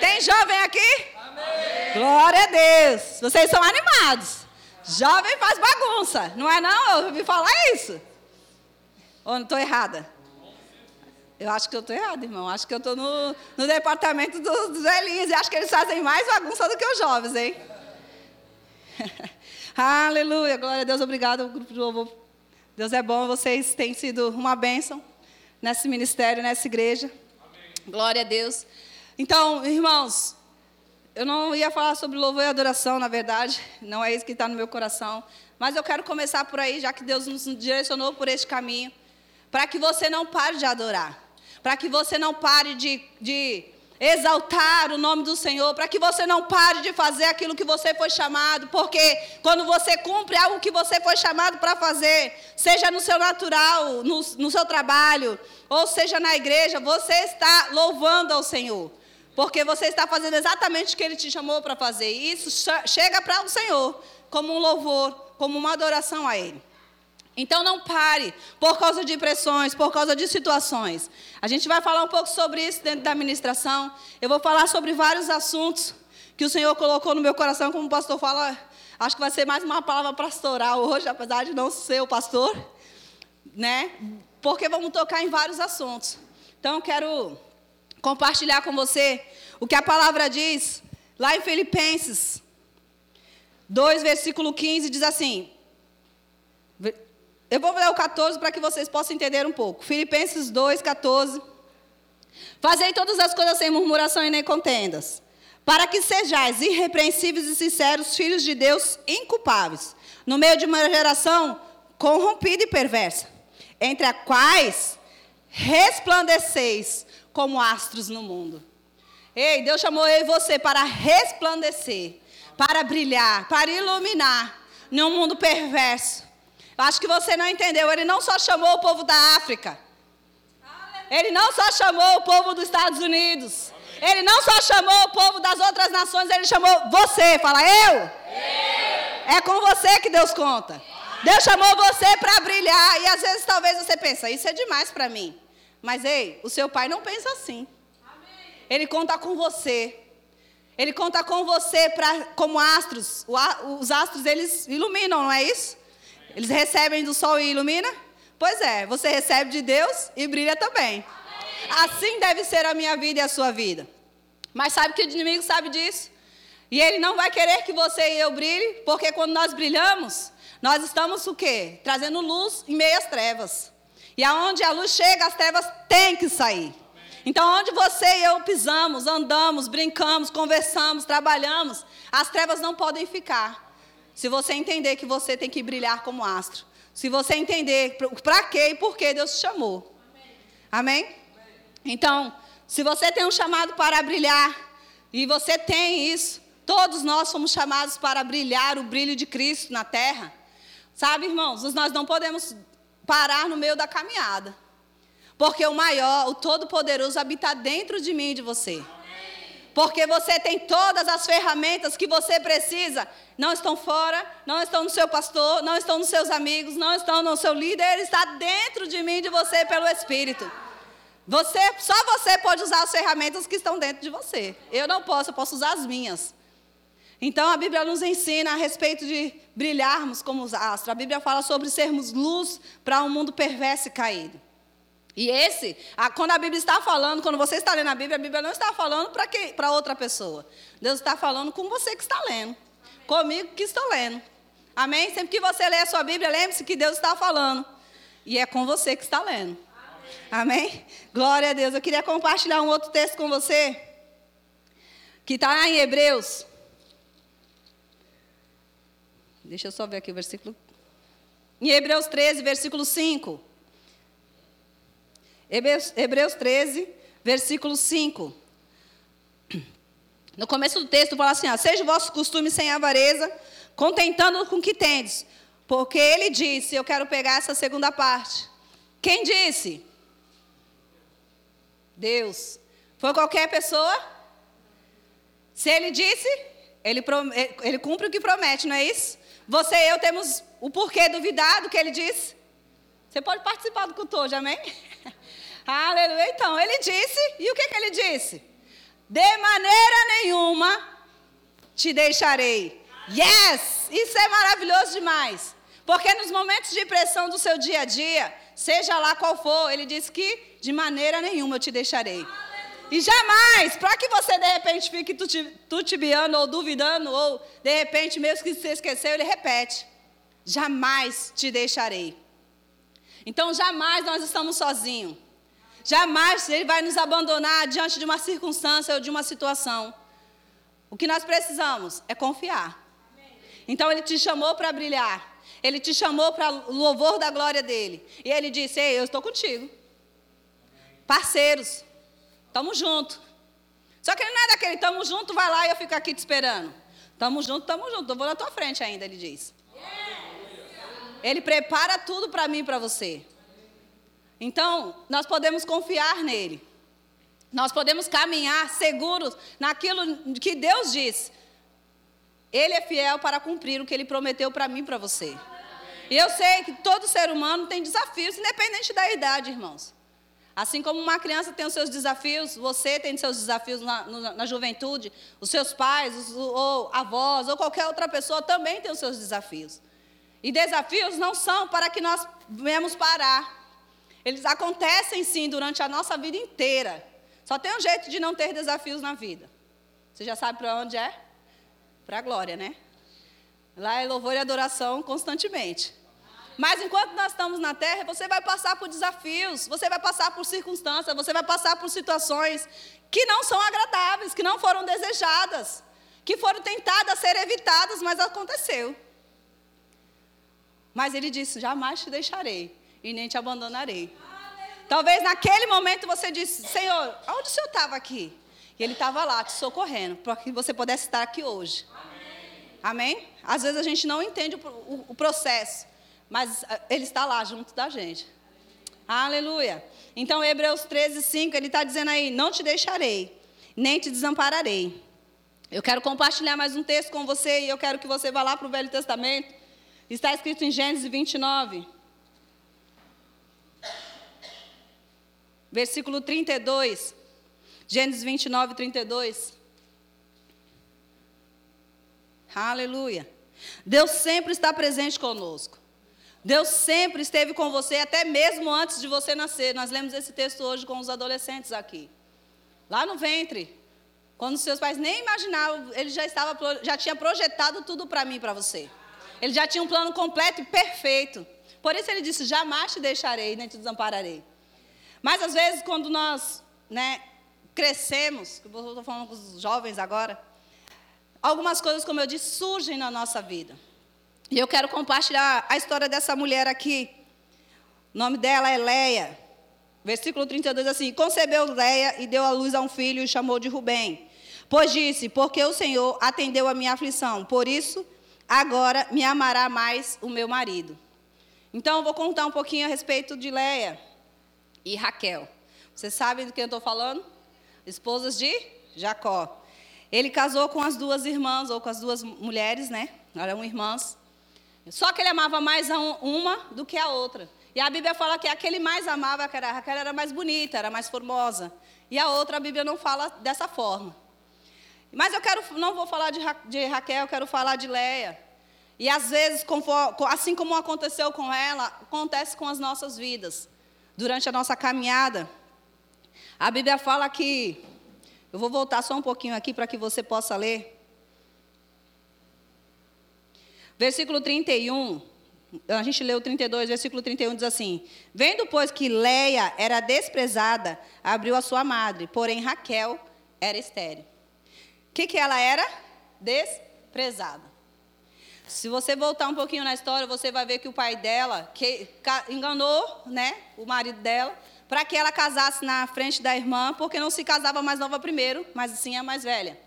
Tem jovem aqui? Amém. Glória a Deus. Vocês são animados. Jovem faz bagunça, não é não? Eu ouvi falar isso. Ou não estou errada? Eu acho que eu estou errada, irmão. Acho que eu estou no, no departamento dos, dos velhinhos. E acho que eles fazem mais bagunça do que os jovens, hein? Aleluia. Glória a Deus. Obrigado, grupo de louvor. Deus é bom. Vocês têm sido uma bênção nesse ministério, nessa igreja. Amém. Glória a Deus. Então, irmãos, eu não ia falar sobre louvor e adoração, na verdade. Não é isso que está no meu coração. Mas eu quero começar por aí, já que Deus nos direcionou por este caminho. Para que você não pare de adorar. Para que você não pare de, de exaltar o nome do Senhor, para que você não pare de fazer aquilo que você foi chamado, porque quando você cumpre algo que você foi chamado para fazer, seja no seu natural, no, no seu trabalho, ou seja na igreja, você está louvando ao Senhor. Porque você está fazendo exatamente o que ele te chamou para fazer. E isso chega para o Senhor como um louvor, como uma adoração a Ele. Então não pare por causa de pressões, por causa de situações. A gente vai falar um pouco sobre isso dentro da administração. Eu vou falar sobre vários assuntos que o Senhor colocou no meu coração, como o pastor fala. Acho que vai ser mais uma palavra pastoral hoje, apesar de não ser o pastor, né? Porque vamos tocar em vários assuntos. Então eu quero compartilhar com você o que a palavra diz lá em Filipenses 2, versículo 15, diz assim: eu vou ler o 14 para que vocês possam entender um pouco. Filipenses 2, 14. Fazei todas as coisas sem murmuração e nem contendas, para que sejais irrepreensíveis e sinceros, filhos de Deus inculpáveis, no meio de uma geração corrompida e perversa, entre a quais resplandeceis como astros no mundo. Ei, Deus chamou eu e você para resplandecer, para brilhar, para iluminar num mundo perverso Acho que você não entendeu. Ele não só chamou o povo da África. Ele não só chamou o povo dos Estados Unidos. Ele não só chamou o povo das outras nações, ele chamou você. Fala, eu? É com você que Deus conta. Deus chamou você para brilhar. E às vezes talvez você pensa, isso é demais para mim. Mas ei, o seu pai não pensa assim. Ele conta com você. Ele conta com você para como astros. Os astros eles iluminam, não é isso? Eles recebem do sol e ilumina? Pois é, você recebe de Deus e brilha também. Assim deve ser a minha vida e a sua vida. Mas sabe que o inimigo sabe disso? E ele não vai querer que você e eu brilhe, porque quando nós brilhamos, nós estamos o quê? Trazendo luz em meio às trevas. E aonde a luz chega, as trevas têm que sair. Então, onde você e eu pisamos, andamos, brincamos, conversamos, trabalhamos, as trevas não podem ficar. Se você entender que você tem que brilhar como astro. Se você entender para quê e por que Deus te chamou. Amém? Amém? Então, se você tem um chamado para brilhar, e você tem isso, todos nós somos chamados para brilhar o brilho de Cristo na terra. Sabe, irmãos, nós não podemos parar no meio da caminhada. Porque o maior, o todo-poderoso, habita dentro de mim e de você. Porque você tem todas as ferramentas que você precisa não estão fora, não estão no seu pastor, não estão nos seus amigos, não estão no seu líder, ele está dentro de mim e de você pelo Espírito. Você, só você pode usar as ferramentas que estão dentro de você. Eu não posso, eu posso usar as minhas. Então a Bíblia nos ensina a respeito de brilharmos como os astros. A Bíblia fala sobre sermos luz para um mundo perverso e caído. E esse, a, quando a Bíblia está falando, quando você está lendo a Bíblia, a Bíblia não está falando para outra pessoa. Deus está falando com você que está lendo comigo que estou lendo. Amém? Sempre que você lê a sua Bíblia, lembre-se que Deus está falando. E é com você que está lendo. Amém? Amém? Glória a Deus. Eu queria compartilhar um outro texto com você. Que está em Hebreus. Deixa eu só ver aqui o versículo. Em Hebreus 13, versículo 5. Hebreus, Hebreus 13, versículo 5. No começo do texto fala assim: ó, seja o vosso costume sem avareza, contentando com o que tendes. Porque ele disse, eu quero pegar essa segunda parte. Quem disse? Deus. Foi qualquer pessoa? Se ele disse, ele, ele cumpre o que promete, não é isso? Você e eu temos o porquê duvidar do que ele disse? Você pode participar do culto hoje, amém? Aleluia. Então, ele disse, e o que, que ele disse? De maneira nenhuma te deixarei. Yes! Isso é maravilhoso demais. Porque nos momentos de pressão do seu dia a dia, seja lá qual for, ele diz que de maneira nenhuma eu te deixarei. E jamais, para que você de repente fique tutibiando ou duvidando, ou de repente, mesmo que você esqueceu, ele repete: Jamais te deixarei. Então, jamais nós estamos sozinhos. Jamais ele vai nos abandonar diante de uma circunstância ou de uma situação. O que nós precisamos é confiar. Então, ele te chamou para brilhar. Ele te chamou para louvor da glória dele. E ele disse: Ei, eu estou contigo. Parceiros. Tamo junto. Só que ele não é daquele, tamo junto, vai lá e eu fico aqui te esperando. Tamo junto, tamo junto. Eu vou na tua frente ainda, ele diz. Ele prepara tudo para mim e para você. Então, nós podemos confiar nele. Nós podemos caminhar seguros naquilo que Deus diz. Ele é fiel para cumprir o que ele prometeu para mim e para você. E eu sei que todo ser humano tem desafios, independente da idade, irmãos. Assim como uma criança tem os seus desafios, você tem seus desafios na, na, na juventude, os seus pais, os, ou avós, ou qualquer outra pessoa também tem os seus desafios. E desafios não são para que nós venhamos parar. Eles acontecem sim durante a nossa vida inteira. Só tem um jeito de não ter desafios na vida. Você já sabe para onde é? Para a glória, né? Lá é louvor e adoração constantemente. Mas enquanto nós estamos na terra, você vai passar por desafios, você vai passar por circunstâncias, você vai passar por situações que não são agradáveis, que não foram desejadas, que foram tentadas ser evitadas, mas aconteceu. Mas ele disse: Jamais te deixarei e nem te abandonarei. Talvez naquele momento você disse: Senhor, onde o Senhor estava aqui? E ele estava lá te socorrendo, para que você pudesse estar aqui hoje. Amém? Amém? Às vezes a gente não entende o, o, o processo, mas ah, ele está lá junto da gente. Aleluia. Então, Hebreus 13, 5, ele está dizendo aí: Não te deixarei, nem te desampararei. Eu quero compartilhar mais um texto com você e eu quero que você vá lá para o Velho Testamento. Está escrito em Gênesis 29, versículo 32. Gênesis 29, 32. Aleluia. Deus sempre está presente conosco. Deus sempre esteve com você, até mesmo antes de você nascer. Nós lemos esse texto hoje com os adolescentes aqui. Lá no ventre. Quando seus pais nem imaginavam, ele já, estava, já tinha projetado tudo para mim para você. Ele já tinha um plano completo e perfeito. Por isso ele disse: jamais te deixarei, nem te desampararei. Mas às vezes, quando nós né, crescemos, eu estou falando com os jovens agora, algumas coisas, como eu disse, surgem na nossa vida. E eu quero compartilhar a história dessa mulher aqui. O nome dela é Leia. Versículo 32 assim: Concebeu Leia e deu à luz a um filho e chamou de Rubem. Pois disse: Porque o Senhor atendeu a minha aflição, por isso agora me amará mais o meu marido. Então, eu vou contar um pouquinho a respeito de Leia e Raquel. Vocês sabem do que eu estou falando? Esposas de Jacó. Ele casou com as duas irmãs, ou com as duas mulheres, né? Eram irmãs. Só que ele amava mais uma do que a outra. E a Bíblia fala que aquele mais amava, que era, Raquel era mais bonita, era mais formosa. E a outra, a Bíblia não fala dessa forma. Mas eu quero, não vou falar de, Ra de Raquel, eu quero falar de Leia. E às vezes, assim como aconteceu com ela, acontece com as nossas vidas, durante a nossa caminhada. A Bíblia fala que, eu vou voltar só um pouquinho aqui para que você possa ler. Versículo 31, a gente leu 32, versículo 31 diz assim: Vendo, pois, que Leia era desprezada, abriu a sua madre, porém Raquel era estéril. O que, que ela era? Desprezada. Se você voltar um pouquinho na história, você vai ver que o pai dela que, enganou né, o marido dela para que ela casasse na frente da irmã, porque não se casava mais nova primeiro, mas sim a mais velha.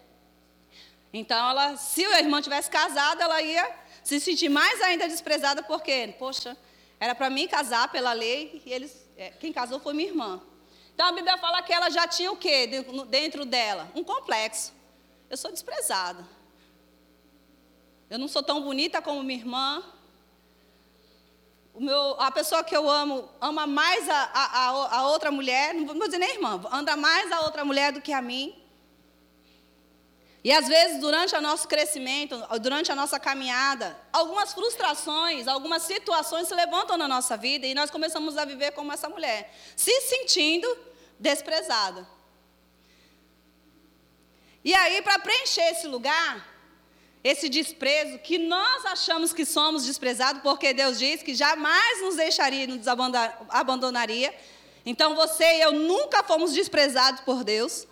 Então, ela, se a irmã tivesse casado, ela ia se sentir mais ainda desprezada, porque, poxa, era para mim casar pela lei, e eles, é, quem casou foi minha irmã. Então, a Bíblia fala que ela já tinha o quê dentro dela? Um complexo eu sou desprezada. Eu não sou tão bonita como minha irmã. Meu, a pessoa que eu amo ama mais a, a, a, outra mulher, não vou dizer nem irmã, anda mais a outra mulher do que a mim. E às vezes, durante o nosso crescimento, durante a nossa caminhada, algumas frustrações, algumas situações se levantam na nossa vida e nós começamos a viver como essa mulher, se sentindo desprezada. E aí, para preencher esse lugar, esse desprezo que nós achamos que somos desprezados, porque Deus diz que jamais nos deixaria, nos abandonaria. Então você e eu nunca fomos desprezados por Deus.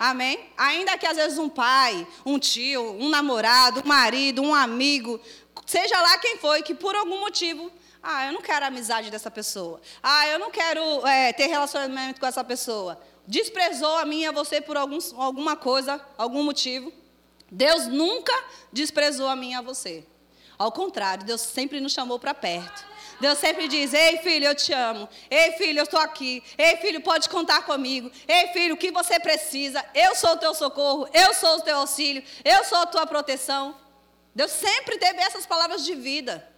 Amém? Ainda que às vezes um pai, um tio, um namorado, um marido, um amigo, seja lá quem foi, que por algum motivo, ah, eu não quero a amizade dessa pessoa. Ah, eu não quero é, ter relacionamento com essa pessoa. Desprezou a mim e a você por algum, alguma coisa, algum motivo. Deus nunca desprezou a mim e a você. Ao contrário, Deus sempre nos chamou para perto. Deus sempre diz: Ei, filho, eu te amo. Ei, filho, eu estou aqui. Ei, filho, pode contar comigo. Ei, filho, o que você precisa? Eu sou o teu socorro. Eu sou o teu auxílio. Eu sou a tua proteção. Deus sempre teve essas palavras de vida.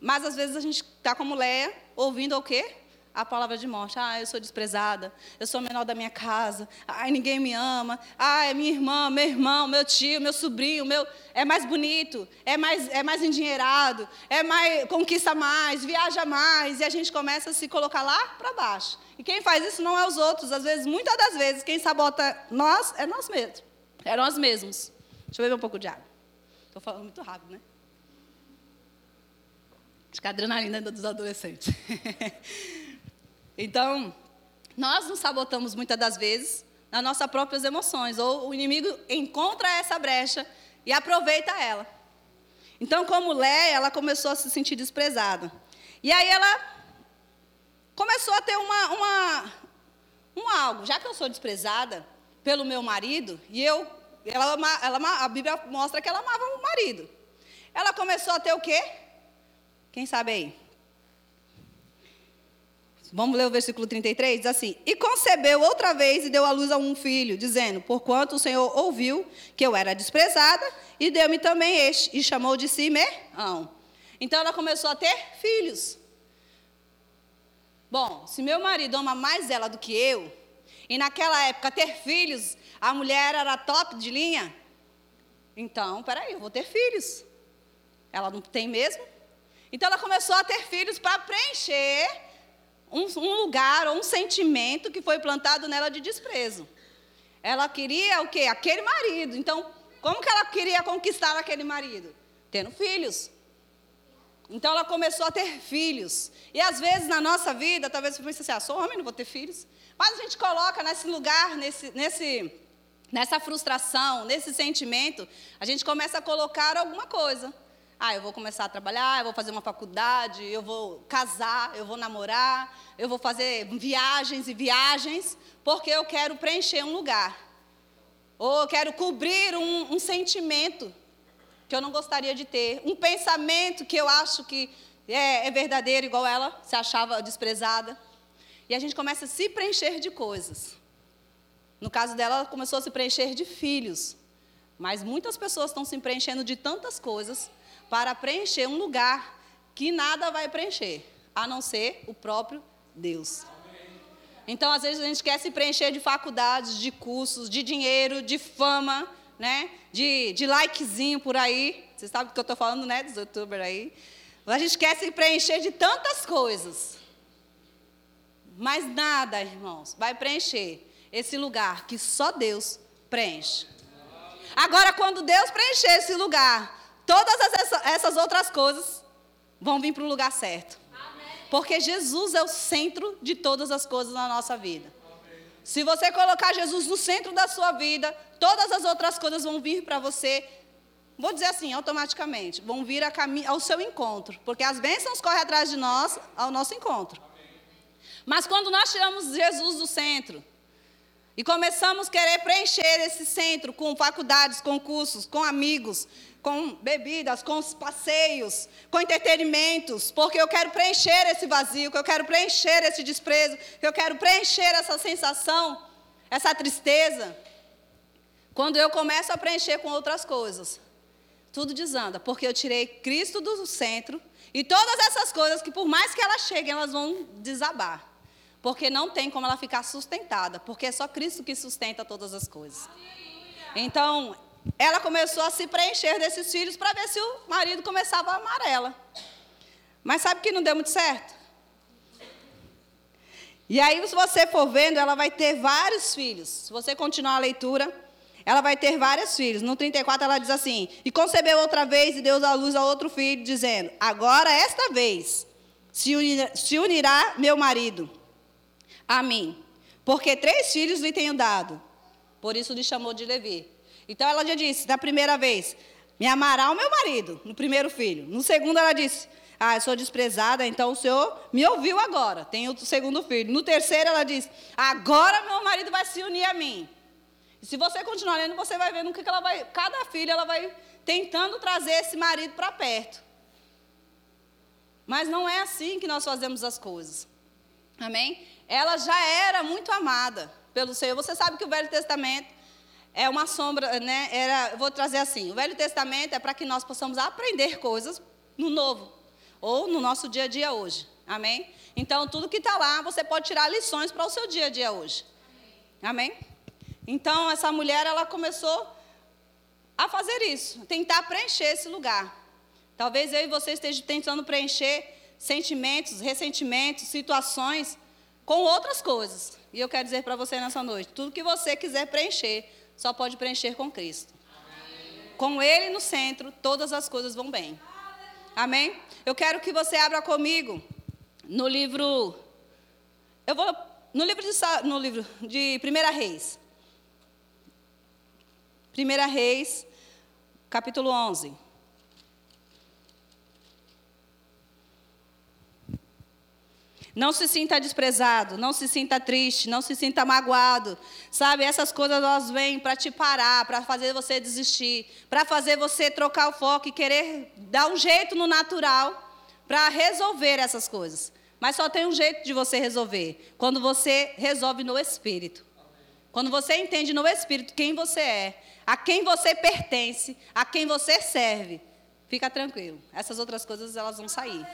Mas às vezes a gente está como Leia, ouvindo o quê? A palavra de morte. Ah, eu sou desprezada, eu sou menor da minha casa, ai, ninguém me ama, ah, é minha irmã, meu irmão, meu tio, meu sobrinho, meu é mais bonito, é mais, é mais endinheirado, é mais, conquista mais, viaja mais, e a gente começa a se colocar lá para baixo. E quem faz isso não é os outros, às vezes, muitas das vezes, quem sabota nós é nós mesmos. É nós mesmos. Deixa eu beber um pouco de água. Estou falando muito rápido, né? Acho que a adrenalina ainda dos adolescentes. Então, nós nos sabotamos muitas das vezes nas nossas próprias emoções, ou o inimigo encontra essa brecha e aproveita ela. Então, como Lé, ela começou a se sentir desprezada. E aí ela começou a ter uma, uma, um algo. Já que eu sou desprezada pelo meu marido, e eu, ela, ela, a Bíblia mostra que ela amava o marido. Ela começou a ter o quê? Quem sabe aí? Vamos ler o versículo 33? Diz assim: E concebeu outra vez e deu à luz a um filho, dizendo: Porquanto o Senhor ouviu que eu era desprezada, e deu-me também este, e chamou de si Meão. Então ela começou a ter filhos. Bom, se meu marido ama mais ela do que eu, e naquela época ter filhos, a mulher era top de linha, então, peraí, eu vou ter filhos. Ela não tem mesmo? Então ela começou a ter filhos para preencher um, um lugar ou um sentimento que foi plantado nela de desprezo. Ela queria o quê? Aquele marido. Então, como que ela queria conquistar aquele marido? Tendo filhos. Então ela começou a ter filhos. E às vezes na nossa vida, talvez você pense assim, ah, sou homem, não vou ter filhos. Mas a gente coloca nesse lugar, nesse, nesse, nessa frustração, nesse sentimento, a gente começa a colocar alguma coisa. Ah, eu vou começar a trabalhar, eu vou fazer uma faculdade, eu vou casar, eu vou namorar, eu vou fazer viagens e viagens, porque eu quero preencher um lugar. Ou eu quero cobrir um, um sentimento que eu não gostaria de ter, um pensamento que eu acho que é, é verdadeiro, igual ela se achava desprezada. E a gente começa a se preencher de coisas. No caso dela, ela começou a se preencher de filhos. Mas muitas pessoas estão se preenchendo de tantas coisas para preencher um lugar que nada vai preencher, a não ser o próprio Deus. Então, às vezes, a gente quer se preencher de faculdades, de cursos, de dinheiro, de fama, né? de, de likezinho por aí. Vocês sabem do que eu estou falando, né? Dos youtubers aí. A gente quer se preencher de tantas coisas. Mas nada, irmãos, vai preencher esse lugar que só Deus preenche. Agora, quando Deus preencher esse lugar, todas essas outras coisas vão vir para o lugar certo. Porque Jesus é o centro de todas as coisas na nossa vida. Se você colocar Jesus no centro da sua vida, todas as outras coisas vão vir para você, vou dizer assim, automaticamente, vão vir ao seu encontro. Porque as bênçãos correm atrás de nós, ao nosso encontro. Mas quando nós tiramos Jesus do centro, e começamos a querer preencher esse centro com faculdades, com cursos, com amigos, com bebidas, com passeios, com entretenimentos, porque eu quero preencher esse vazio, que eu quero preencher esse desprezo, que eu quero preencher essa sensação, essa tristeza. Quando eu começo a preencher com outras coisas, tudo desanda, porque eu tirei Cristo do centro e todas essas coisas que por mais que elas cheguem, elas vão desabar. Porque não tem como ela ficar sustentada, porque é só Cristo que sustenta todas as coisas. Então, ela começou a se preencher desses filhos para ver se o marido começava a amar ela. Mas sabe que não deu muito certo? E aí, se você for vendo, ela vai ter vários filhos. Se você continuar a leitura, ela vai ter vários filhos. No 34 ela diz assim: E concebeu outra vez e deu à luz a outro filho, dizendo: Agora, esta vez, se unirá, se unirá meu marido a mim, porque três filhos lhe tenho dado. Por isso lhe chamou de Levi. Então ela já disse, da primeira vez, me amará o meu marido, no primeiro filho. No segundo ela disse, ah, eu sou desprezada, então o Senhor me ouviu agora, tenho o segundo filho. No terceiro ela diz, agora meu marido vai se unir a mim. E se você continuar lendo, você vai vendo que ela vai, cada filha ela vai tentando trazer esse marido para perto. Mas não é assim que nós fazemos as coisas. Amém? Ela já era muito amada pelo Senhor. Você sabe que o Velho Testamento é uma sombra, né? Era, vou trazer assim, o Velho Testamento é para que nós possamos aprender coisas no Novo ou no nosso dia a dia hoje. Amém? Então tudo que está lá você pode tirar lições para o seu dia a dia hoje. Amém? Então essa mulher ela começou a fazer isso, tentar preencher esse lugar. Talvez eu e você estejam tentando preencher sentimentos, ressentimentos, situações com outras coisas. E eu quero dizer para você nessa noite, tudo que você quiser preencher, só pode preencher com Cristo. Com Ele no centro, todas as coisas vão bem. Amém? Eu quero que você abra comigo no livro. Eu vou no livro de, no livro de 1 Reis. 1 Reis, capítulo 11. Não se sinta desprezado, não se sinta triste, não se sinta magoado. Sabe, essas coisas elas vêm para te parar, para fazer você desistir, para fazer você trocar o foco e querer dar um jeito no natural para resolver essas coisas. Mas só tem um jeito de você resolver, quando você resolve no espírito. Quando você entende no espírito quem você é, a quem você pertence, a quem você serve, fica tranquilo. Essas outras coisas elas vão sair.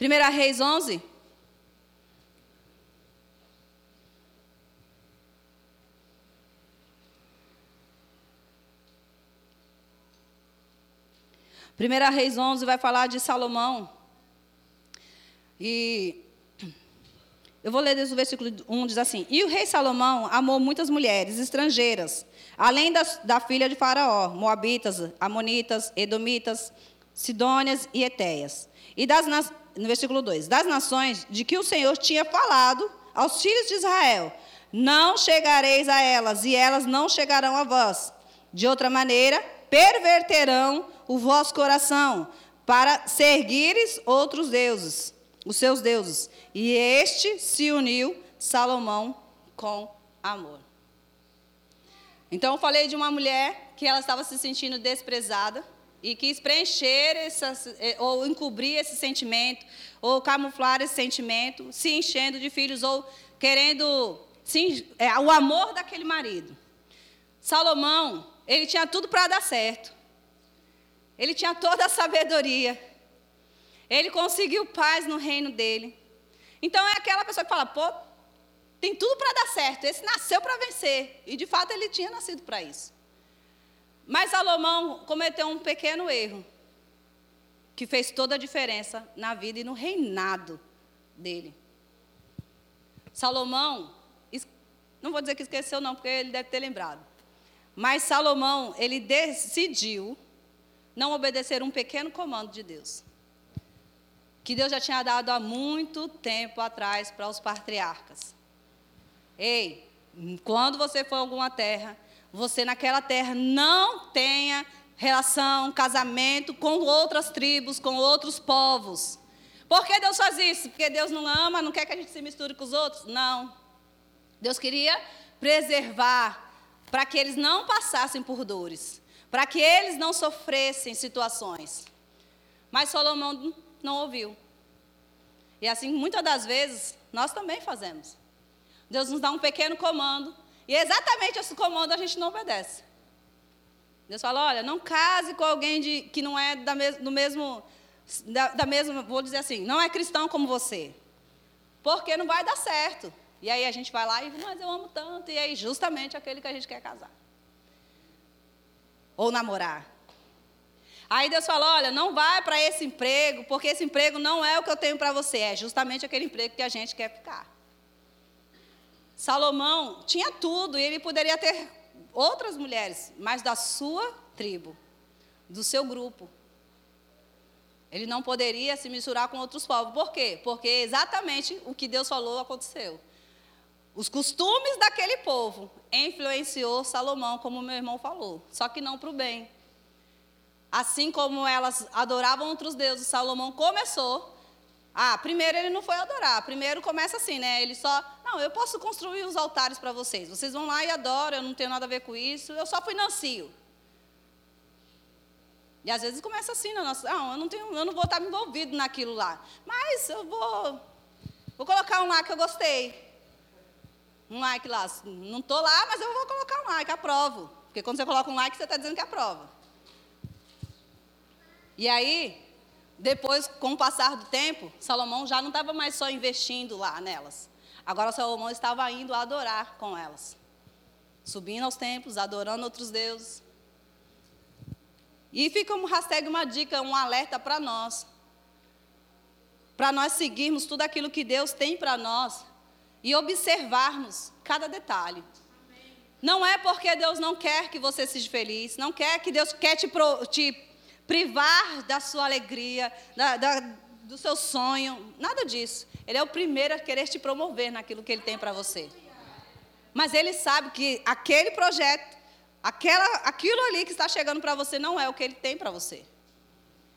1 Reis 11. Primeira Reis 11 vai falar de Salomão. E eu vou ler desde o versículo 1, diz assim: E o rei Salomão amou muitas mulheres estrangeiras, além das, da filha de Faraó, Moabitas, Amonitas, Edomitas, Sidônias e Etéias. E das, no versículo 2: Das nações de que o Senhor tinha falado aos filhos de Israel: Não chegareis a elas, e elas não chegarão a vós. De outra maneira, perverterão o vosso coração, para seguires outros deuses, os seus deuses. E este se uniu Salomão com amor. Então eu falei de uma mulher que ela estava se sentindo desprezada e quis preencher eh, ou encobrir esse sentimento, ou camuflar esse sentimento, se enchendo de filhos, ou querendo sim, é, o amor daquele marido. Salomão, ele tinha tudo para dar certo. Ele tinha toda a sabedoria. Ele conseguiu paz no reino dele. Então é aquela pessoa que fala, pô, tem tudo para dar certo. Esse nasceu para vencer. E de fato ele tinha nascido para isso. Mas Salomão cometeu um pequeno erro, que fez toda a diferença na vida e no reinado dele. Salomão, não vou dizer que esqueceu, não, porque ele deve ter lembrado. Mas Salomão, ele decidiu não obedecer um pequeno comando de Deus. Que Deus já tinha dado há muito tempo atrás para os patriarcas. Ei, quando você for a alguma terra, você naquela terra não tenha relação, casamento com outras tribos, com outros povos. Por que Deus faz isso? Porque Deus não ama, não quer que a gente se misture com os outros? Não. Deus queria preservar para que eles não passassem por dores, para que eles não sofressem situações. Mas Salomão não ouviu. E assim, muitas das vezes, nós também fazemos. Deus nos dá um pequeno comando, e exatamente esse comando a gente não obedece. Deus fala: olha, não case com alguém de, que não é da mes, do mesmo, da, da mesma, vou dizer assim, não é cristão como você. Porque não vai dar certo. E aí a gente vai lá e, mas eu amo tanto. E aí, justamente aquele que a gente quer casar. ou namorar. Aí Deus falou: olha, não vai para esse emprego, porque esse emprego não é o que eu tenho para você, é justamente aquele emprego que a gente quer ficar. Salomão tinha tudo e ele poderia ter outras mulheres, mas da sua tribo, do seu grupo. Ele não poderia se misturar com outros povos. Por quê? Porque exatamente o que Deus falou aconteceu. Os costumes daquele povo influenciou Salomão, como meu irmão falou, só que não para o bem. Assim como elas adoravam outros deuses, Salomão começou ah, primeiro ele não foi adorar. Primeiro começa assim, né? Ele só, não, eu posso construir os altares para vocês. Vocês vão lá e adoram, eu não tenho nada a ver com isso. Eu só fui nancio. E às vezes começa assim na nossa, não, eu não tenho, eu não vou estar envolvido naquilo lá. Mas eu vou vou colocar um lá que eu gostei. Um like lá, não estou lá, mas eu vou colocar um like, aprovo. Porque quando você coloca um like, você está dizendo que aprova. E aí, depois, com o passar do tempo, Salomão já não estava mais só investindo lá nelas. Agora Salomão estava indo adorar com elas. Subindo aos templos, adorando outros deuses. E fica um hashtag, uma dica, um alerta para nós. Para nós seguirmos tudo aquilo que Deus tem para nós e observarmos cada detalhe. Não é porque Deus não quer que você seja feliz, não quer que Deus quer te, pro, te privar da sua alegria, da, da, do seu sonho, nada disso. Ele é o primeiro a querer te promover naquilo que ele tem para você. Mas ele sabe que aquele projeto, aquela, aquilo ali que está chegando para você não é o que ele tem para você.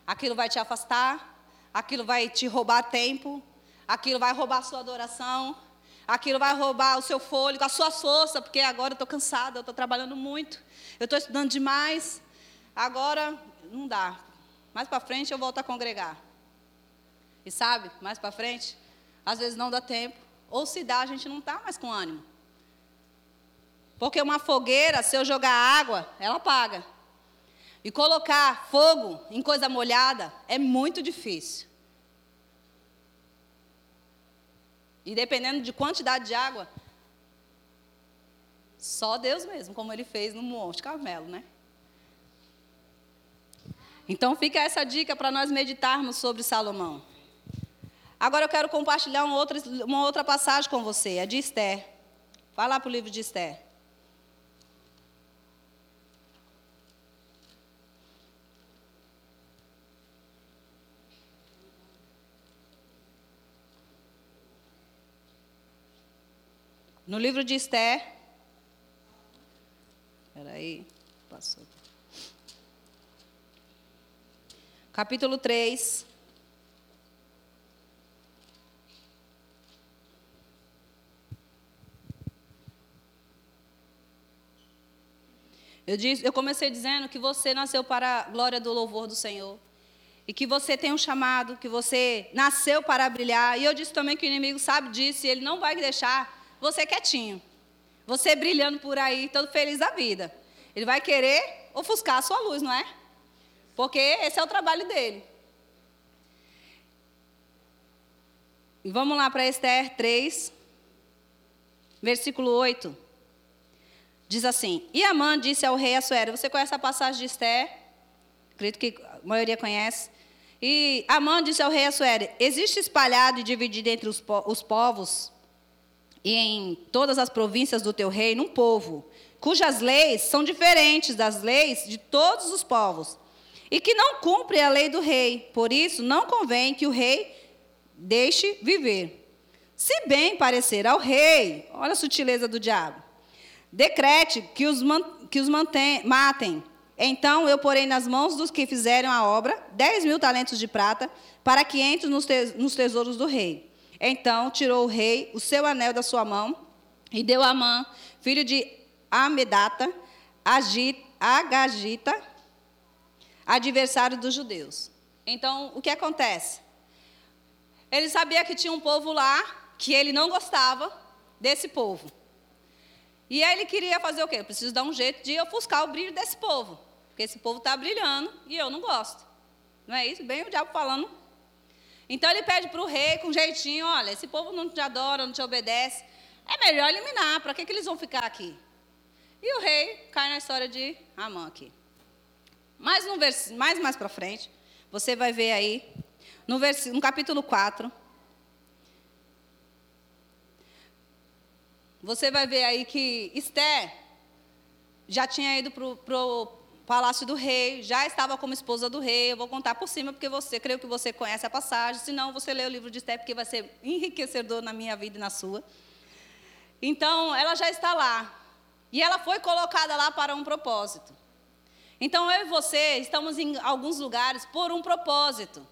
Aquilo vai te afastar, aquilo vai te roubar tempo, aquilo vai roubar a sua adoração, aquilo vai roubar o seu fôlego, a sua força, porque agora eu estou cansada, eu estou trabalhando muito, eu estou estudando demais. Agora não dá. Mais para frente eu volto a congregar. E sabe, mais para frente, às vezes não dá tempo. Ou se dá, a gente não está mais com ânimo. Porque uma fogueira, se eu jogar água, ela apaga. E colocar fogo em coisa molhada é muito difícil. E dependendo de quantidade de água, só Deus mesmo, como ele fez no Monte Carmelo, né? Então fica essa dica para nós meditarmos sobre Salomão. Agora eu quero compartilhar uma outra, uma outra passagem com você, a de Esther. Vai lá para o livro de Esther. No livro de Esther. Espera aí, passou. Capítulo 3. Eu, disse, eu comecei dizendo que você nasceu para a glória do louvor do Senhor. E que você tem um chamado, que você nasceu para brilhar. E eu disse também que o inimigo sabe disso e ele não vai deixar você quietinho. Você brilhando por aí, todo feliz da vida. Ele vai querer ofuscar a sua luz, não é? Porque esse é o trabalho dele. E vamos lá para Esther 3, versículo 8. Diz assim: E Amã disse ao rei Assuero: Você conhece a passagem de Esther? Acredito que a maioria conhece. E Amã disse ao rei Assuero: Existe espalhado e dividido entre os, po os povos e em todas as províncias do teu reino um povo, cujas leis são diferentes das leis de todos os povos e que não cumpre a lei do rei. Por isso, não convém que o rei deixe viver. Se bem parecer ao rei, olha a sutileza do diabo, decrete que os, que os mantém, matem. Então eu porei nas mãos dos que fizeram a obra dez mil talentos de prata, para que entre nos, nos tesouros do rei. Então tirou o rei o seu anel da sua mão e deu a Amã, filho de Amedata, Agagita, adversário dos judeus. Então, o que acontece? Ele sabia que tinha um povo lá que ele não gostava desse povo. E ele queria fazer o quê? Eu preciso dar um jeito de ofuscar o brilho desse povo. Porque esse povo está brilhando e eu não gosto. Não é isso? Bem o diabo falando. Então ele pede para o rei com jeitinho: olha, esse povo não te adora, não te obedece. É melhor eliminar. Para que, que eles vão ficar aqui? E o rei cai na história de Amã aqui. Mas no vers... mais mais para frente, você vai ver aí, no, vers... no capítulo 4, você vai ver aí que Esther já tinha ido para o palácio do rei, já estava como esposa do rei. Eu vou contar por cima, porque você, creio que você conhece a passagem. Se não, você lê o livro de Esther, porque vai ser enriquecedor na minha vida e na sua. Então, ela já está lá. E ela foi colocada lá para um propósito. Então, eu e você estamos em alguns lugares por um propósito.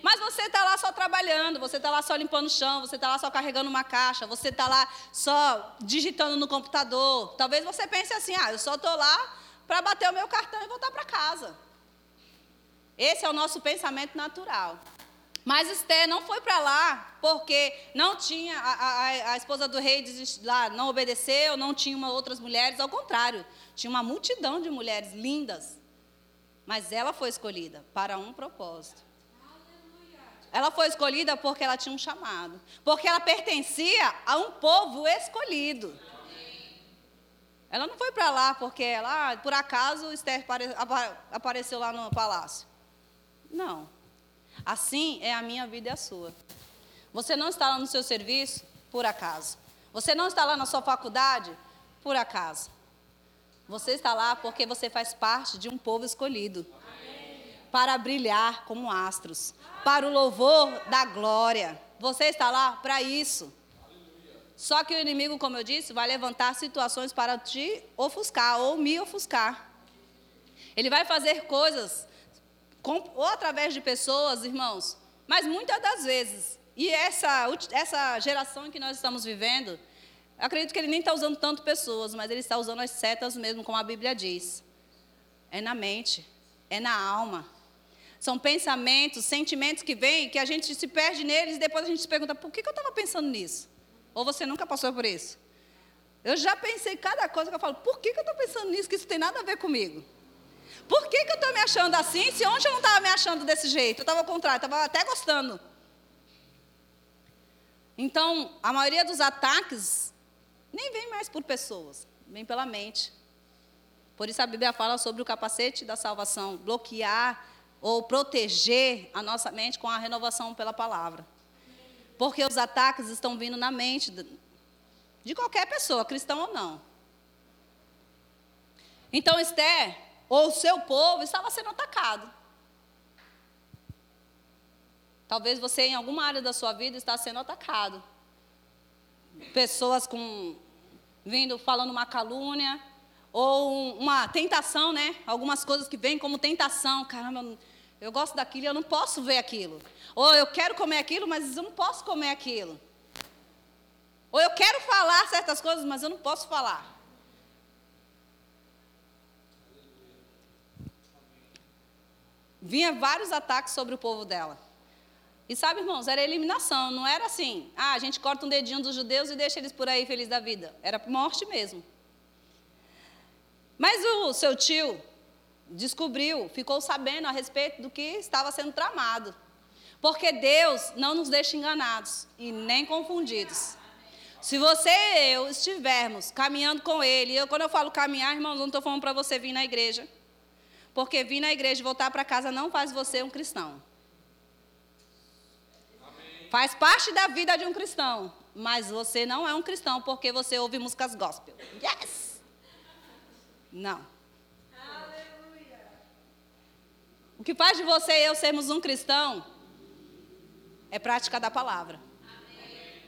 Mas você está lá só trabalhando, você está lá só limpando o chão, você está lá só carregando uma caixa, você está lá só digitando no computador. Talvez você pense assim: ah, eu só estou lá para bater o meu cartão e voltar para casa. Esse é o nosso pensamento natural. Mas Esther não foi para lá porque não tinha, a, a, a esposa do rei lá não obedeceu, não tinha uma, outras mulheres, ao contrário, tinha uma multidão de mulheres lindas. Mas ela foi escolhida para um propósito. Ela foi escolhida porque ela tinha um chamado, porque ela pertencia a um povo escolhido. Ela não foi para lá porque ela, ah, por acaso, Esther apareceu lá no palácio. Não. Assim é a minha vida e a sua. Você não está lá no seu serviço por acaso. Você não está lá na sua faculdade por acaso. Você está lá porque você faz parte de um povo escolhido para brilhar como astros, para o louvor da glória. Você está lá para isso. Só que o inimigo, como eu disse, vai levantar situações para te ofuscar ou me ofuscar. Ele vai fazer coisas com, ou através de pessoas, irmãos, mas muitas das vezes, e essa, essa geração em que nós estamos vivendo, acredito que ele nem está usando tanto pessoas, mas ele está usando as setas mesmo, como a Bíblia diz. É na mente, é na alma. São pensamentos, sentimentos que vêm, que a gente se perde neles e depois a gente se pergunta, por que, que eu estava pensando nisso? Ou você nunca passou por isso? Eu já pensei cada coisa que eu falo, por que, que eu estou pensando nisso, que isso tem nada a ver comigo? Por que, que eu estou me achando assim, se ontem eu não estava me achando desse jeito? Eu estava ao contrário, estava até gostando. Então, a maioria dos ataques nem vem mais por pessoas, vem pela mente. Por isso a Bíblia fala sobre o capacete da salvação, bloquear ou proteger a nossa mente com a renovação pela palavra. Porque os ataques estão vindo na mente de qualquer pessoa, cristão ou não. Então, Esther ou o seu povo estava sendo atacado. Talvez você, em alguma área da sua vida, está sendo atacado. Pessoas com vindo falando uma calúnia ou uma tentação, né? Algumas coisas que vêm como tentação. Caramba, eu gosto daquilo, eu não posso ver aquilo. Ou eu quero comer aquilo, mas eu não posso comer aquilo. Ou eu quero falar certas coisas, mas eu não posso falar. Vinha vários ataques sobre o povo dela. E sabe, irmãos, era eliminação, não era assim, ah, a gente corta um dedinho dos judeus e deixa eles por aí felizes da vida. Era morte mesmo. Mas o seu tio descobriu, ficou sabendo a respeito do que estava sendo tramado. Porque Deus não nos deixa enganados e nem confundidos. Se você e eu estivermos caminhando com Ele, eu, quando eu falo caminhar, irmãos, não estou falando para você vir na igreja. Porque vir na igreja e voltar para casa não faz você um cristão. Amém. Faz parte da vida de um cristão. Mas você não é um cristão porque você ouve músicas gospel. Yes! Não. Aleluia. O que faz de você e eu sermos um cristão é prática da palavra. Amém.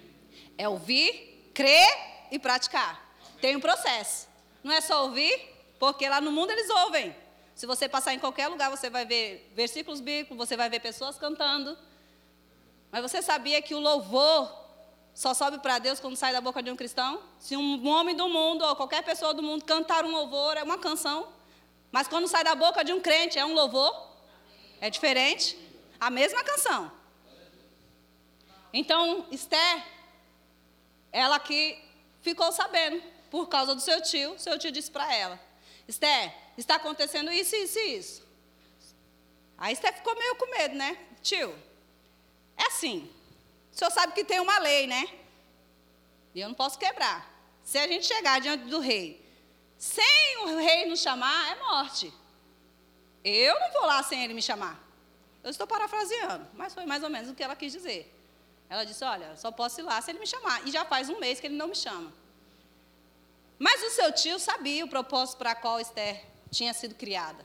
É ouvir, crer e praticar. Tem um processo. Não é só ouvir, porque lá no mundo eles ouvem. Se você passar em qualquer lugar, você vai ver versículos bíblicos, você vai ver pessoas cantando. Mas você sabia que o louvor só sobe para Deus quando sai da boca de um cristão? Se um homem do mundo ou qualquer pessoa do mundo cantar um louvor, é uma canção. Mas quando sai da boca de um crente, é um louvor? É diferente? A mesma canção. Então, Esther, ela que ficou sabendo, por causa do seu tio, seu tio disse para ela: Esther, está acontecendo isso, isso e isso. Aí Esther ficou meio com medo, né? Tio, é assim. O senhor sabe que tem uma lei, né? E eu não posso quebrar. Se a gente chegar diante do rei, sem o rei nos chamar, é morte. Eu não vou lá sem ele me chamar. Eu estou parafraseando, mas foi mais ou menos o que ela quis dizer. Ela disse: Olha, só posso ir lá se ele me chamar. E já faz um mês que ele não me chama. Mas o seu tio sabia o propósito para qual Esther tinha sido criada.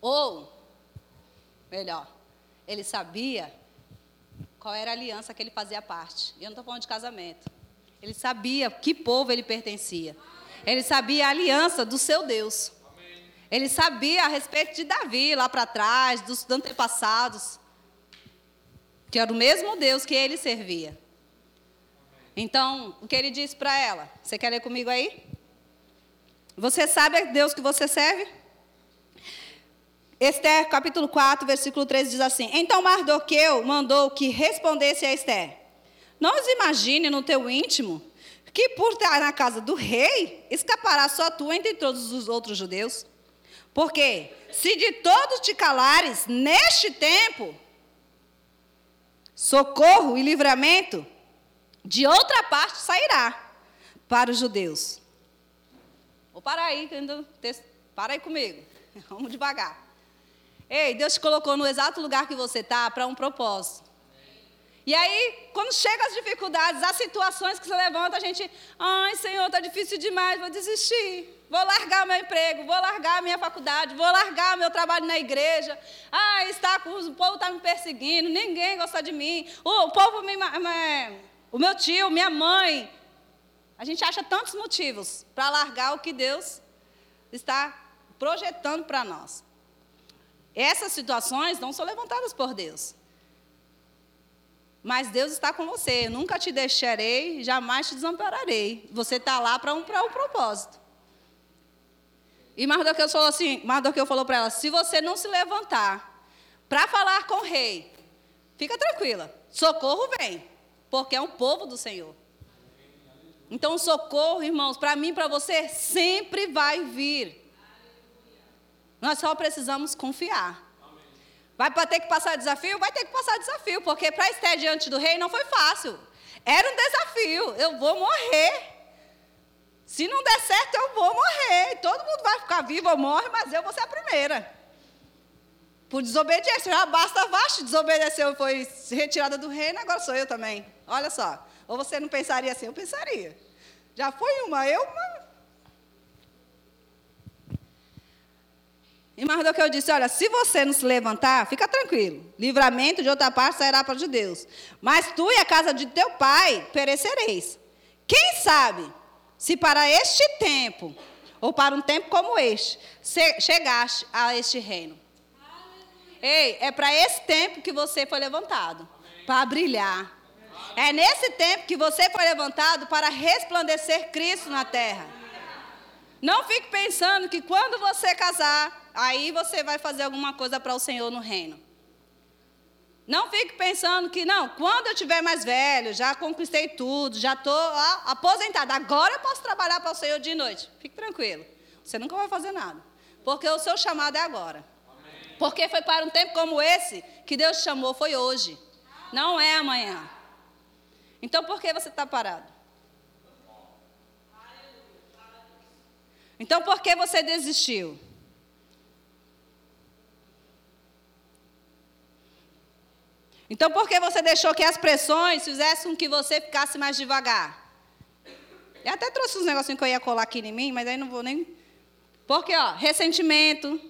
Ou, melhor, ele sabia qual era a aliança que ele fazia parte. E eu não estou falando de casamento. Ele sabia que povo ele pertencia. Ele sabia a aliança do seu Deus. Ele sabia a respeito de Davi lá para trás, dos antepassados. Que era o mesmo Deus que ele servia. Então, o que ele disse para ela? Você quer ler comigo aí? Você sabe a Deus que você serve? Esther, capítulo 4, versículo 13 diz assim: Então Mardoqueu mandou que respondesse a Esther: Não os imagine no teu íntimo que por estar na casa do rei, escapará só tu entre todos os outros judeus. Porque se de todos te calares neste tempo, socorro e livramento de outra parte sairá para os judeus. Vou parar aí, para aí comigo. Vamos devagar. Ei, Deus te colocou no exato lugar que você está para um propósito. E aí, quando chegam as dificuldades, as situações que você levanta, a gente, ai, Senhor, está difícil demais, vou desistir. Vou largar meu emprego, vou largar minha faculdade, vou largar meu trabalho na igreja. Ah, está o povo está me perseguindo, ninguém gosta de mim. O povo me, me, o meu tio, minha mãe. A gente acha tantos motivos para largar o que Deus está projetando para nós. Essas situações não são levantadas por Deus. Mas Deus está com você. Eu nunca te deixarei, jamais te desampararei. Você está lá para um, um propósito. E Mardoqueu falou assim, Mardoqueu falou para ela, se você não se levantar para falar com o rei, fica tranquila, socorro vem, porque é um povo do Senhor. Então socorro, irmãos, para mim e para você, sempre vai vir. Nós só precisamos confiar. Vai ter que passar desafio? Vai ter que passar desafio, porque para estar diante do rei não foi fácil. Era um desafio. Eu vou morrer. Se não der certo, eu vou morrer. Todo mundo vai ficar vivo ou morre, mas eu vou ser a primeira. Por desobediência. Já basta Vaste desobedeceu, foi retirada do reino, agora sou eu também. Olha só. Ou você não pensaria assim? Eu pensaria. Já foi uma, eu uma. E Mardoqueu disse: Olha, se você não se levantar, fica tranquilo. Livramento de outra parte sairá para os judeus. Mas tu e a casa de teu pai perecereis. Quem sabe se para este tempo, ou para um tempo como este, chegaste a este reino. Ei, é para esse tempo que você foi levantado para brilhar. É nesse tempo que você foi levantado para resplandecer Cristo na terra. Não fique pensando que quando você casar, aí você vai fazer alguma coisa para o Senhor no reino. Não fique pensando que, não, quando eu tiver mais velho, já conquistei tudo, já estou aposentado, agora eu posso trabalhar para o Senhor de noite. Fique tranquilo. Você nunca vai fazer nada. Porque o seu chamado é agora. Porque foi para um tempo como esse que Deus te chamou, foi hoje. Não é amanhã. Então por que você está parado? Então por que você desistiu? Então, por que você deixou que as pressões fizessem com que você ficasse mais devagar? Eu até trouxe uns negocinhos que eu ia colar aqui em mim, mas aí não vou nem. Porque, ó, ressentimento.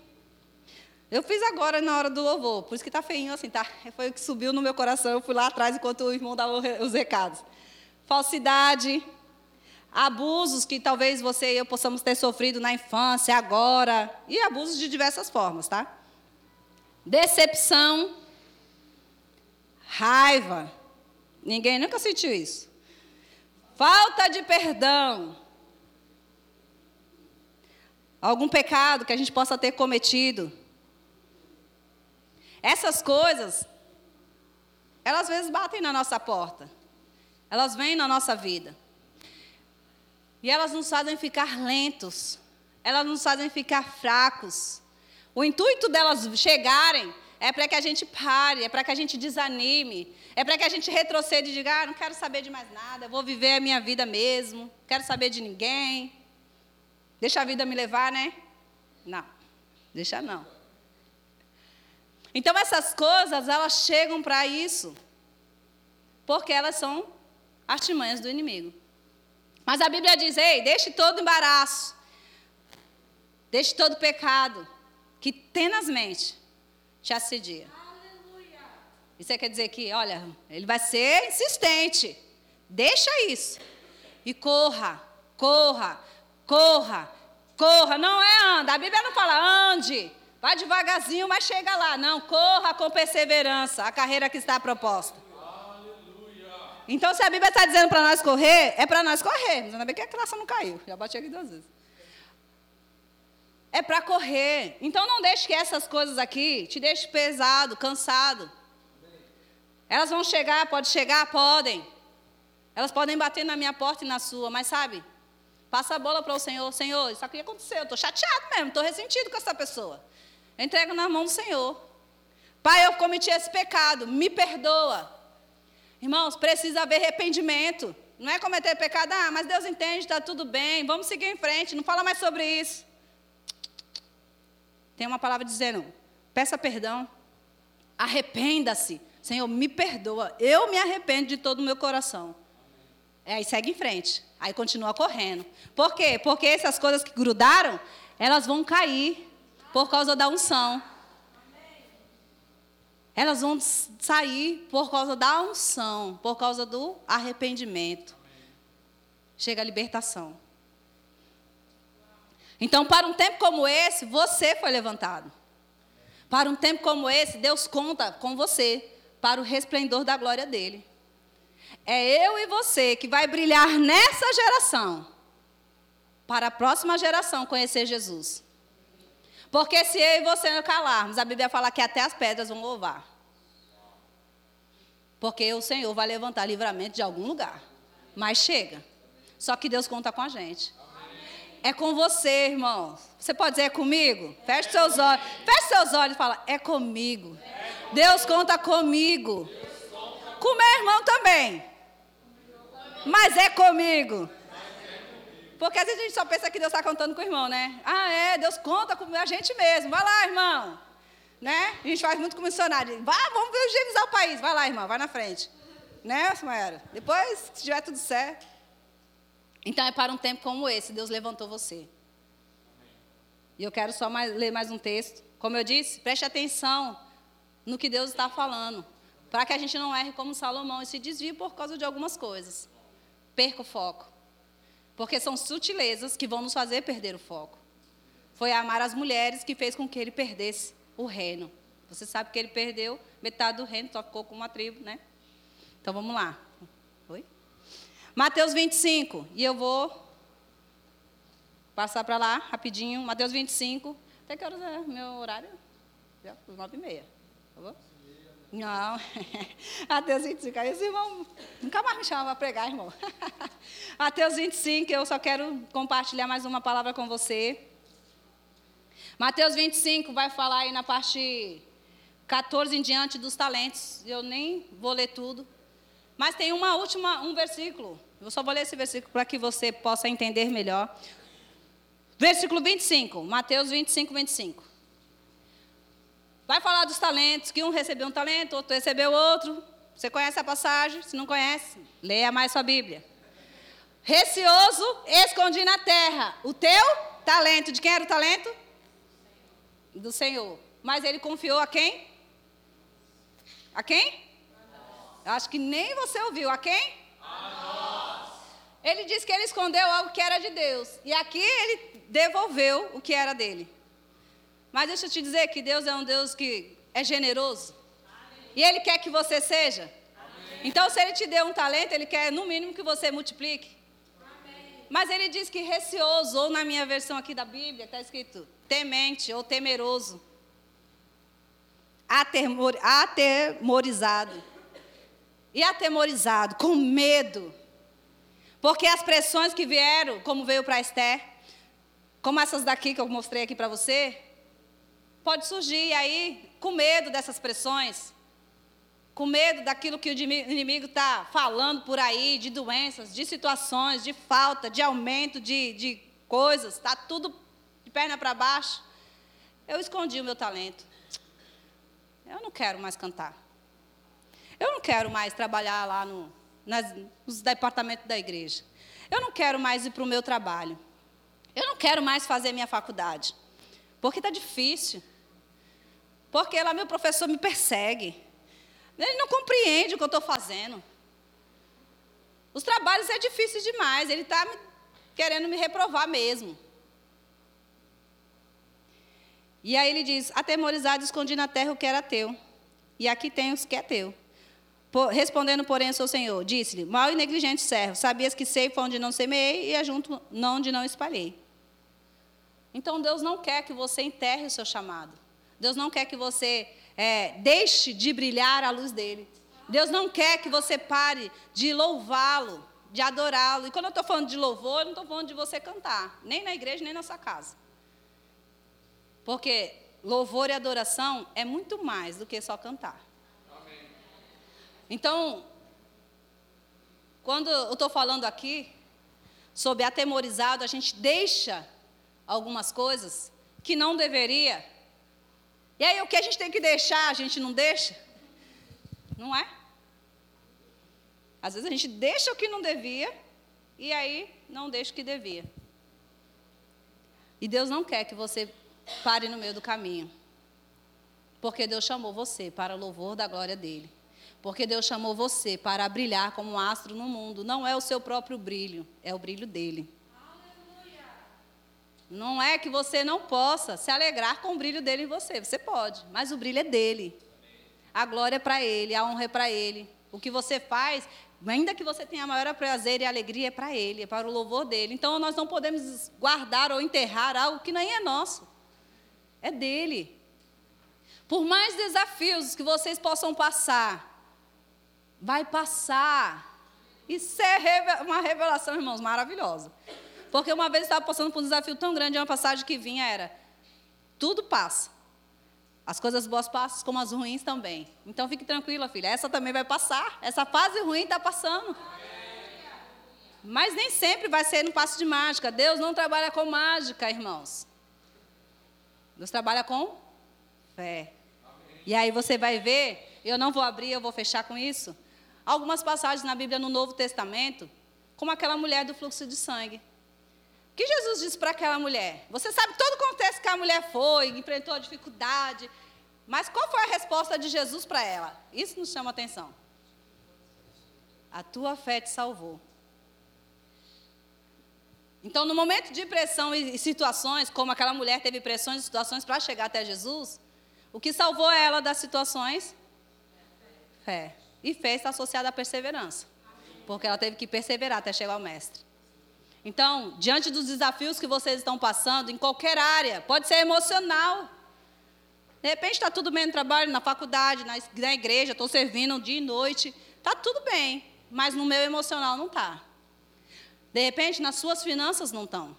Eu fiz agora na hora do louvor, por isso que tá feinho assim, tá? Foi o que subiu no meu coração. Eu fui lá atrás enquanto o irmão dava os recados. Falsidade, abusos que talvez você e eu possamos ter sofrido na infância, agora, e abusos de diversas formas, tá? Decepção, Raiva. Ninguém nunca sentiu isso. Falta de perdão. Algum pecado que a gente possa ter cometido. Essas coisas, elas às vezes batem na nossa porta. Elas vêm na nossa vida. E elas nos fazem ficar lentos. Elas nos fazem ficar fracos. O intuito delas chegarem é para que a gente pare, é para que a gente desanime, é para que a gente retroceda e diga: ah, não quero saber de mais nada, vou viver a minha vida mesmo, não quero saber de ninguém, deixa a vida me levar, né? Não. Deixa não. Então essas coisas, elas chegam para isso. Porque elas são artimanhas do inimigo. Mas a Bíblia diz: ei, deixe todo embaraço, deixe todo pecado, que tenazmente te assedia. Isso quer dizer que, olha, ele vai ser insistente. Deixa isso. E corra, corra, corra, corra. Não é anda. A Bíblia não fala ande. Vai devagarzinho, mas chega lá. Não, corra com perseverança a carreira que está proposta. Então, se a Bíblia está dizendo para nós correr, é para nós correr. Mas ainda bem que a classe não caiu. Já bati aqui duas vezes. É para correr. Então, não deixe que essas coisas aqui te deixem pesado, cansado. Elas vão chegar, pode chegar, podem. Elas podem bater na minha porta e na sua, mas sabe? Passa a bola para o Senhor. Senhor, isso aqui aconteceu. Estou chateado mesmo, estou ressentido com essa pessoa. Eu entrego na mão do Senhor. Pai, eu cometi esse pecado, me perdoa. Irmãos, precisa haver arrependimento. Não é cometer pecado, ah, mas Deus entende, está tudo bem, vamos seguir em frente, não fala mais sobre isso. Tem uma palavra dizendo: peça perdão, arrependa-se. Senhor, me perdoa, eu me arrependo de todo o meu coração. É, aí segue em frente, aí continua correndo. Por quê? Porque essas coisas que grudaram, elas vão cair por causa da unção. Elas vão sair por causa da unção, por causa do arrependimento. Chega a libertação. Então, para um tempo como esse, você foi levantado. Para um tempo como esse, Deus conta com você para o resplendor da glória dele. É eu e você que vai brilhar nessa geração para a próxima geração conhecer Jesus. Porque se eu e você não calarmos, a Bíblia fala que até as pedras vão louvar. Porque o Senhor vai levantar livramento de algum lugar. Mas chega. Só que Deus conta com a gente. É com você, irmão. Você pode dizer é comigo? Feche seus olhos. Feche seus olhos e fala: é comigo. Deus conta comigo. Com meu irmão também. Mas é comigo. Porque às vezes a gente só pensa que Deus está contando com o irmão, né? Ah, é, Deus conta com a gente mesmo. Vai lá, irmão. Né? A gente faz muito com missionário. Vá, vamos evangelizar o país. Vai lá, irmão, vai na frente. Né, Sumaera? Depois, se tiver tudo certo. Então é para um tempo como esse, Deus levantou você. E eu quero só mais, ler mais um texto. Como eu disse, preste atenção no que Deus está falando. Para que a gente não erre como Salomão e se desvie por causa de algumas coisas. Perca o foco. Porque são sutilezas que vão nos fazer perder o foco. Foi amar as mulheres que fez com que ele perdesse o reino. Você sabe que ele perdeu metade do reino, só ficou com uma tribo, né? Então vamos lá. Oi? Mateus 25. E eu vou passar para lá rapidinho. Mateus 25. Até que horas é meu horário? Já, nove e meia. Tá bom? Não, Mateus 25. Aí esse irmão nunca mais me chama para pregar, irmão. Mateus 25, eu só quero compartilhar mais uma palavra com você. Mateus 25 vai falar aí na parte 14 em diante dos talentos. Eu nem vou ler tudo. Mas tem uma última, um versículo. Eu só vou ler esse versículo para que você possa entender melhor. Versículo 25, Mateus 25, 25. Vai falar dos talentos, que um recebeu um talento, outro recebeu outro. Você conhece a passagem? Se não conhece, leia mais sua Bíblia. Receoso, escondi na terra. O teu talento. De quem era o talento? Do Senhor. Mas ele confiou a quem? A quem? A Acho que nem você ouviu. A quem? A nós. Ele disse que ele escondeu algo que era de Deus. E aqui ele devolveu o que era dele. Mas deixa eu te dizer que Deus é um Deus que é generoso. Amém. E Ele quer que você seja. Amém. Então, se Ele te deu um talento, Ele quer, no mínimo, que você multiplique. Mas Ele diz que receoso, ou na minha versão aqui da Bíblia, está escrito temente ou temeroso. Atemor, atemorizado. E atemorizado, com medo. Porque as pressões que vieram, como veio para Esther, como essas daqui que eu mostrei aqui para você, pode surgir aí com medo dessas pressões, com medo daquilo que o inimigo está falando por aí, de doenças, de situações, de falta, de aumento de, de coisas, está tudo de perna para baixo. Eu escondi o meu talento. Eu não quero mais cantar. Eu não quero mais trabalhar lá no, nas, nos departamentos da igreja. Eu não quero mais ir para o meu trabalho. Eu não quero mais fazer minha faculdade. Porque está difícil. Porque lá meu professor me persegue. Ele não compreende o que eu estou fazendo. Os trabalhos é difícil demais. Ele está querendo me reprovar mesmo. E aí ele diz: Atemorizado, escondi na terra o que era teu. E aqui tem os que é teu. Por, respondendo, porém, o seu senhor, disse-lhe: Mal e negligente servo, sabias que sei onde não semeei e ajunto onde não espalhei. Então Deus não quer que você enterre o seu chamado. Deus não quer que você é, deixe de brilhar a luz dele. Deus não quer que você pare de louvá-lo, de adorá-lo. E quando eu estou falando de louvor, eu não estou falando de você cantar, nem na igreja, nem na sua casa. Porque louvor e adoração é muito mais do que só cantar. Então, quando eu estou falando aqui sobre atemorizado, a gente deixa algumas coisas que não deveria. E aí o que a gente tem que deixar, a gente não deixa? Não é? Às vezes a gente deixa o que não devia e aí não deixa o que devia. E Deus não quer que você pare no meio do caminho. Porque Deus chamou você para louvor da glória dele. Porque Deus chamou você para brilhar como um astro no mundo. Não é o seu próprio brilho, é o brilho dele. Não é que você não possa se alegrar com o brilho dele em você. Você pode, mas o brilho é dele. A glória é para ele, a honra é para ele. O que você faz, ainda que você tenha maior prazer e alegria, é para ele, é para o louvor dele. Então nós não podemos guardar ou enterrar algo que nem é nosso. É dele. Por mais desafios que vocês possam passar, vai passar. Isso é uma revelação, irmãos, maravilhosa. Porque uma vez eu estava passando por um desafio tão grande, uma passagem que vinha era: tudo passa. As coisas boas passam, como as ruins também. Então fique tranquila, filha. Essa também vai passar. Essa fase ruim está passando. Mas nem sempre vai ser no passo de mágica. Deus não trabalha com mágica, irmãos. Deus trabalha com fé. E aí você vai ver, eu não vou abrir, eu vou fechar com isso algumas passagens na Bíblia no Novo Testamento, como aquela mulher do fluxo de sangue. Que Jesus disse para aquela mulher? Você sabe todo o contexto que a mulher foi, enfrentou a dificuldade, mas qual foi a resposta de Jesus para ela? Isso nos chama atenção. A tua fé te salvou. Então, no momento de pressão e situações, como aquela mulher teve pressões e situações para chegar até Jesus, o que salvou ela das situações? Fé. E fé está associada à perseverança. Porque ela teve que perseverar até chegar ao mestre. Então, diante dos desafios que vocês estão passando, em qualquer área, pode ser emocional. De repente está tudo bem no trabalho, na faculdade, na, igreja, estou servindo dia e noite. Está tudo bem, mas no meu emocional não está. De repente, nas suas finanças não estão.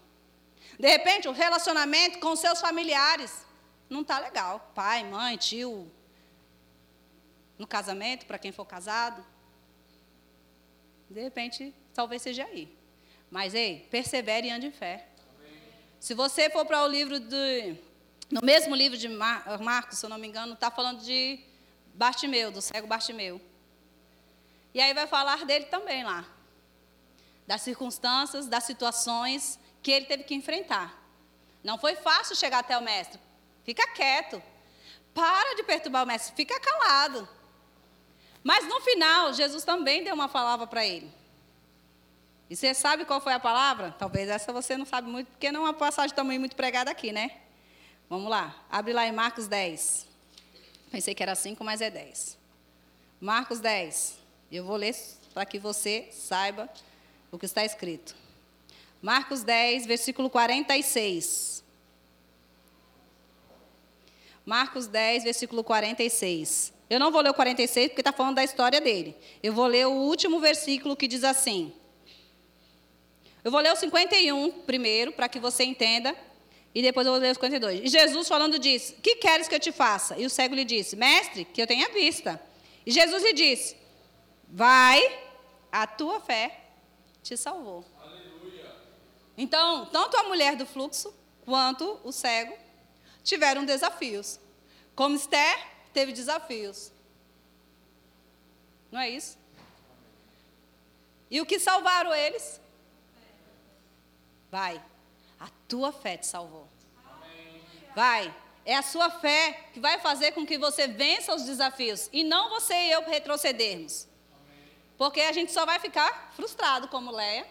De repente, o relacionamento com seus familiares não está legal. Pai, mãe, tio, no casamento, para quem for casado. De repente, talvez seja aí. Mas, ei, persevere e ande em fé. Amém. Se você for para o livro de. No mesmo livro de Mar, Marcos, se eu não me engano, está falando de Bartimeu, do cego Bartimeu. E aí vai falar dele também lá. Das circunstâncias, das situações que ele teve que enfrentar. Não foi fácil chegar até o mestre. Fica quieto. Para de perturbar o mestre, fica calado. Mas no final, Jesus também deu uma palavra para ele. E você sabe qual foi a palavra? Talvez essa você não sabe muito, porque não é uma passagem também muito pregada aqui, né? Vamos lá, abre lá em Marcos 10. Pensei que era 5, mas é 10. Marcos 10. Eu vou ler para que você saiba o que está escrito. Marcos 10, versículo 46. Marcos 10, versículo 46. Eu não vou ler o 46 porque está falando da história dele. Eu vou ler o último versículo que diz assim. Eu vou ler o 51 primeiro, para que você entenda, e depois eu vou ler o 52. E Jesus falando disse: Que queres que eu te faça? E o cego lhe disse: Mestre, que eu tenha vista. E Jesus lhe disse: Vai, a tua fé te salvou. Aleluia. Então, tanto a mulher do fluxo, quanto o cego, tiveram desafios. Como Esther teve desafios. Não é isso? E o que salvaram eles? Vai. A tua fé te salvou. Vai. É a sua fé que vai fazer com que você vença os desafios. E não você e eu retrocedermos. Porque a gente só vai ficar frustrado, como Leia,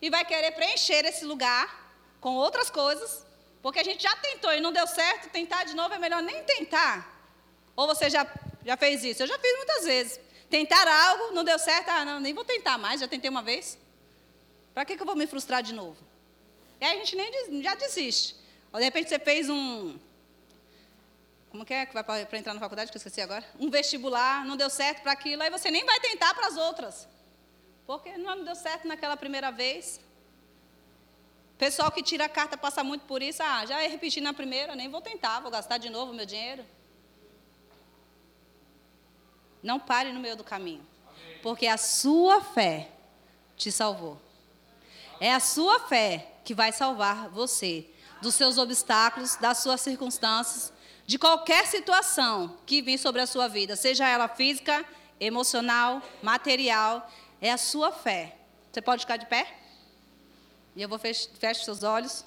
e vai querer preencher esse lugar com outras coisas. Porque a gente já tentou e não deu certo, tentar de novo é melhor nem tentar. Ou você já, já fez isso? Eu já fiz muitas vezes. Tentar algo, não deu certo, ah, não, nem vou tentar mais, já tentei uma vez. Para que, que eu vou me frustrar de novo? E aí a gente nem já desiste. Ou de repente você fez um. Como que é que vai para entrar na faculdade, que eu esqueci agora? Um vestibular, não deu certo para aquilo, aí você nem vai tentar para as outras. Porque não deu certo naquela primeira vez. Pessoal que tira a carta passa muito por isso. Ah, já repeti na primeira, nem vou tentar, vou gastar de novo o meu dinheiro. Não pare no meio do caminho. Porque a sua fé te salvou. É a sua fé que vai salvar você dos seus obstáculos, das suas circunstâncias, de qualquer situação que vem sobre a sua vida, seja ela física, emocional, material, é a sua fé. Você pode ficar de pé? E eu vou fechar feche seus olhos.